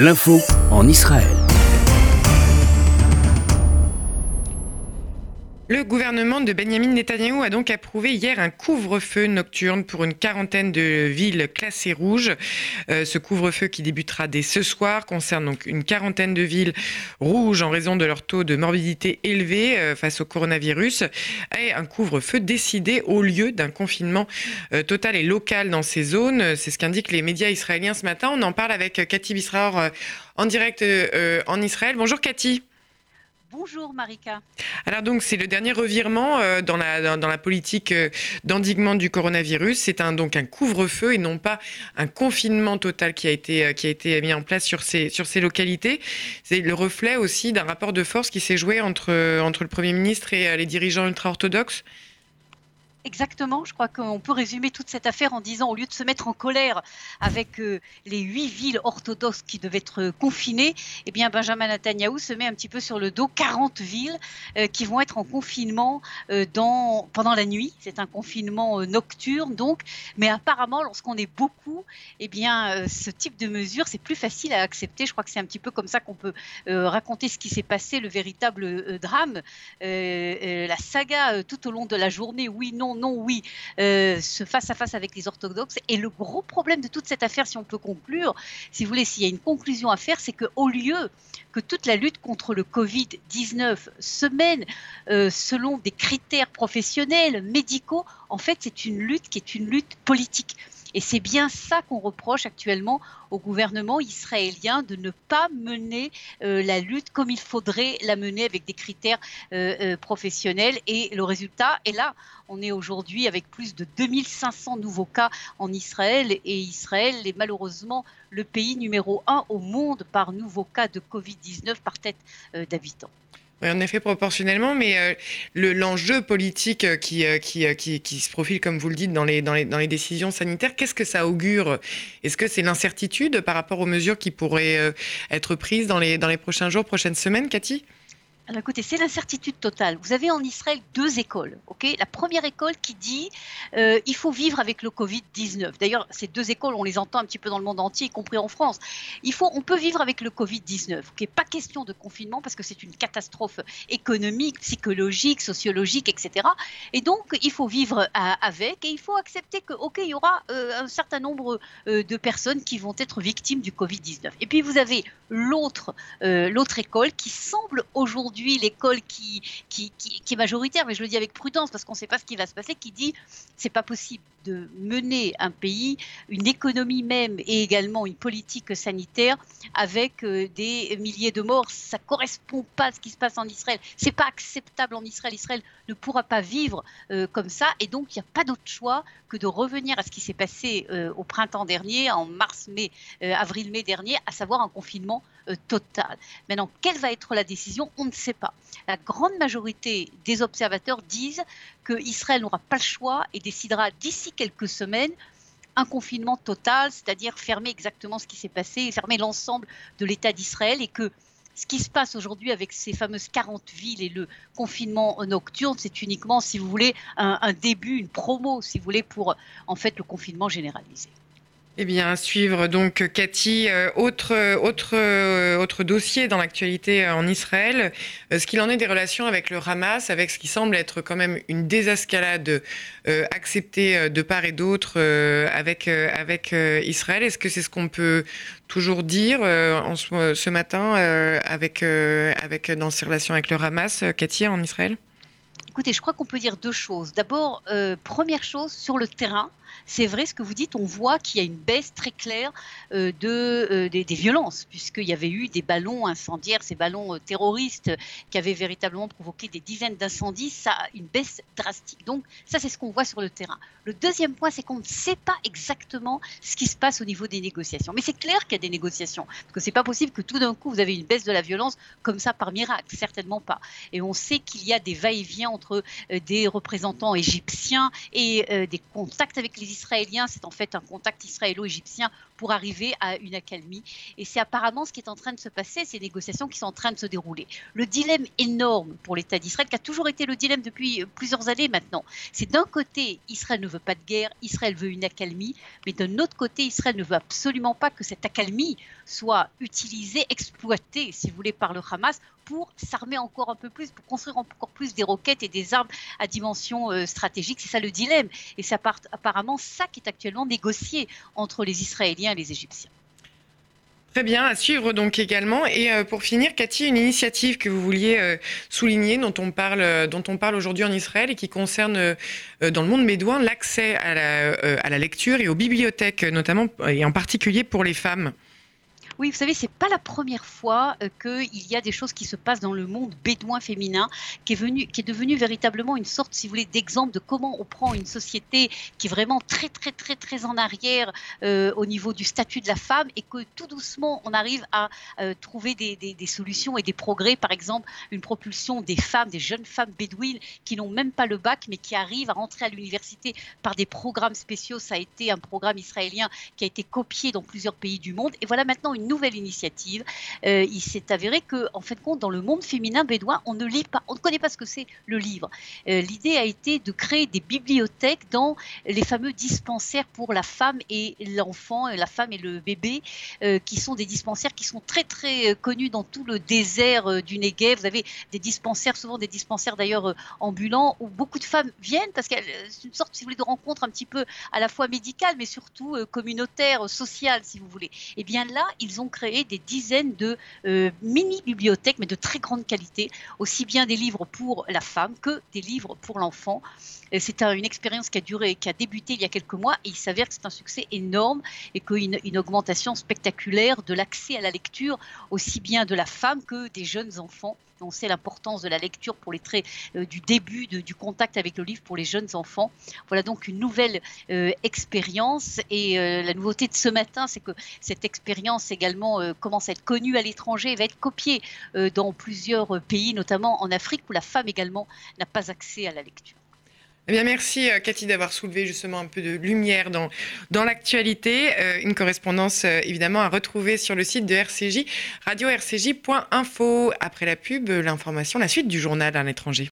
L'info en Israël. Le gouvernement de Benjamin Netanyahu a donc approuvé hier un couvre-feu nocturne pour une quarantaine de villes classées rouges. Euh, ce couvre-feu qui débutera dès ce soir concerne donc une quarantaine de villes rouges en raison de leur taux de morbidité élevé euh, face au coronavirus et un couvre-feu décidé au lieu d'un confinement euh, total et local dans ces zones. C'est ce qu'indiquent les médias israéliens ce matin. On en parle avec Cathy Bisraor en direct en Israël. Bonjour Cathy. Bonjour Marika. Alors donc c'est le dernier revirement euh, dans, la, dans, politique euh, d'endiguement du coronavirus. C'est un, donc un couvre-feu et non pas un confinement total qui a été, euh, qui mis en place sur ces, sur ces localités. C'est le reflet aussi d'un rapport de force qui s'est joué entre, entre le Premier ministre et les dirigeants ultra-orthodoxes Exactement, je crois qu'on peut résumer toute cette affaire en disant, au lieu de se mettre en colère avec euh, les huit villes orthodoxes qui devaient être confinées, eh bien Benjamin Netanyahu se met un petit peu sur le dos 40 villes euh, qui vont être en confinement euh, pendant la nuit. C'est un confinement nocturne donc, mais apparemment lorsqu'on est beaucoup, eh bien ce type de mesure c'est plus facile à accepter. Je crois que c'est un petit peu comme ça qu'on peut raconter ce qui s'est passé, le véritable drame, la saga tout au long de la journée. Oui, non non, oui, euh, ce face-à-face avec les orthodoxes. Et le gros problème de toute cette affaire, si on peut conclure, si vous voulez, s'il y a une conclusion à faire, c'est qu'au lieu que toute la lutte contre le Covid-19 se mène euh, selon des critères professionnels, médicaux, en fait, c'est une lutte qui est une lutte politique. Et c'est bien ça qu'on reproche actuellement au gouvernement israélien de ne pas mener euh, la lutte comme il faudrait la mener avec des critères euh, euh, professionnels. Et le résultat est là. On est aujourd'hui avec plus de 2500 nouveaux cas en Israël et Israël est malheureusement le pays numéro un au monde par nouveaux cas de Covid-19 par tête d'habitants. Oui, en effet, proportionnellement, mais euh, l'enjeu politique euh, qui, euh, qui, qui, qui, se profile, comme vous le dites, dans les, dans les, dans les décisions sanitaires, qu'est-ce que ça augure? Est-ce que c'est l'incertitude par rapport aux mesures qui pourraient être prises dans les, dans les prochains jours, prochaines semaines, Cathy? Alors écoutez, c'est l'incertitude totale. Vous avez en Israël deux écoles. ok? La première école qui dit euh, il faut vivre avec le Covid-19. D'ailleurs, ces deux écoles, on les entend un petit peu dans le monde entier, y compris en France. Il faut, on peut vivre avec le Covid-19. Ok, pas question de confinement parce que c'est une catastrophe économique, psychologique, sociologique, etc. Et donc, il faut vivre avec et il faut accepter que, ok, il y aura euh, un certain nombre euh, de personnes qui vont être victimes du Covid-19. Et puis, vous avez l'autre, l'autre école qui semble aujourd'hui l'école qui, qui, est majoritaire, mais je le dis avec prudence parce qu'on ne sait pas ce qui va se passer, qui dit c'est pas possible de mener un pays, une économie même et également une politique sanitaire avec euh, des milliers de morts. Ça correspond pas à ce qui se passe en Israël. C'est pas acceptable en Israël. Israël ne pourra pas vivre euh, comme ça et donc il n'y a pas d'autre choix que de revenir à ce qui s'est passé euh, au printemps dernier, en mars, mai, avril-mai dernier, à savoir un confinement total. Maintenant, quelle va être la décision On ne sait pas. La grande majorité des observateurs disent que Israël n'aura pas le choix et décidera d'ici quelques semaines un confinement total, c'est-à-dire fermer exactement ce qui s'est passé, fermer l'ensemble de l'État d'Israël et que ce qui se passe aujourd'hui avec ces fameuses 40 villes et le confinement nocturne, c'est uniquement, si vous voulez, un, un, début, une promo, si vous voulez, pour en fait le confinement généralisé. Eh bien, à suivre donc Cathy. Euh, autre, autre, euh, autre dossier dans l'actualité euh, en Israël, ce qu'il en est des relations avec le Hamas, avec ce qui semble être quand même une désescalade acceptée de part et d'autre avec, avec Israël. Est-ce que c'est ce qu'on peut toujours dire en ce, ce matin avec, avec, dans ses relations avec le Hamas, Cathy, en Israël? Écoutez, je crois qu'on peut dire deux choses. D'abord, première chose, sur le terrain, c'est vrai ce que vous dites, on voit qu'il y a une baisse très claire euh, de, euh, des, violences, puisqu'il y avait eu des ballons incendiaires, ces ballons euh, terroristes qui avaient véritablement provoqué des dizaines d'incendies, ça a une baisse drastique. Donc ça, c'est ce qu'on voit sur le terrain. Le deuxième point, c'est qu'on ne sait pas exactement ce qui se passe au niveau des négociations. Mais c'est clair qu'il y a des négociations, parce que c'est pas possible que tout d'un coup, vous avez une baisse de la violence comme ça par miracle, certainement pas. Et on sait qu'il y a des va-et-vient entre des représentants égyptiens et des contacts avec les Israéliens, c'est en fait un contact israélo-égyptien pour arriver à une accalmie. Et c'est apparemment ce qui est en train de se passer, ces négociations qui sont en train de se dérouler. Le dilemme énorme pour l'État d'Israël, qui a toujours été le dilemme depuis plusieurs années maintenant, c'est d'un côté, Israël ne veut pas de guerre, Israël veut une accalmie, mais d'un autre côté, Israël ne veut absolument pas que cette accalmie soit utilisée, exploitée, si vous voulez, par le Hamas pour s'armer encore un peu plus, pour construire encore plus des roquettes et des armes à dimension euh, stratégique. C'est ça le dilemme. Et c'est apparemment ça qui est actuellement négocié entre les Israéliens et les Égyptiens. Très bien, à suivre donc également. Et euh, pour finir, Cathy, une initiative que vous vouliez euh, souligner, dont on parle, dont on parle aujourd'hui en Israël et qui concerne dans le monde médouin l'accès à la, à la lecture et aux bibliothèques, notamment et en particulier pour les femmes. Oui, vous savez, c'est pas la première fois euh, qu'il y a des choses qui se passent dans le monde bédouin féminin, qui est, venu, devenu véritablement une sorte, si vous voulez, d'exemple de comment on prend une société qui est vraiment très, très, très, très en arrière euh, au niveau du statut de la femme et que tout doucement, on arrive à euh, trouver des, des, solutions et des progrès. Par exemple, une propulsion des femmes, des jeunes femmes bédouines qui n'ont même pas le bac, mais qui arrivent à rentrer à l'université par des programmes spéciaux. Ça a été un programme israélien qui a été copié dans plusieurs pays du monde. Et voilà maintenant une nouvelle initiative. Euh, il s'est avéré que, en fait, compte, dans le monde féminin bédouin, on ne lit pas, on ne connaît pas ce que c'est le livre. Euh, l'idée a été de créer des bibliothèques dans les fameux dispensaires pour la femme et l'enfant, la femme et le bébé, euh, qui sont des dispensaires qui sont très très connus dans tout le désert du Negev. Vous avez des dispensaires, souvent des dispensaires d'ailleurs ambulants, où beaucoup de femmes viennent parce que c'est une sorte, si vous voulez, de rencontre un petit peu à la fois médicale, mais surtout communautaire, sociale, si vous voulez. Et eh bien là, ils ont créé des dizaines de euh, mini-bibliothèques, mais de très grande qualité, aussi bien des livres pour la femme que des livres pour l'enfant. C'est une expérience qui a duré, qui a débuté il y a quelques mois, et il s'avère que c'est un succès énorme et qu'une une augmentation spectaculaire de l'accès à la lecture, aussi bien de la femme que des jeunes enfants on sait l'importance de la lecture pour les traits euh, du début du contact avec le livre pour les jeunes enfants. Voilà donc une nouvelle euh, expérience et euh, la nouveauté de ce matin, c'est que cette expérience également commence à être connue à l'étranger et va être copiée dans plusieurs pays, notamment en Afrique où la femme également n'a pas accès à la lecture. Eh bien, merci Cathy d'avoir soulevé justement un peu de lumière dans, dans l'actualité. une correspondance évidemment à retrouver sur le site de RCJ, radio-rcj.info. Après la pub, l'information, la suite du journal à l'étranger.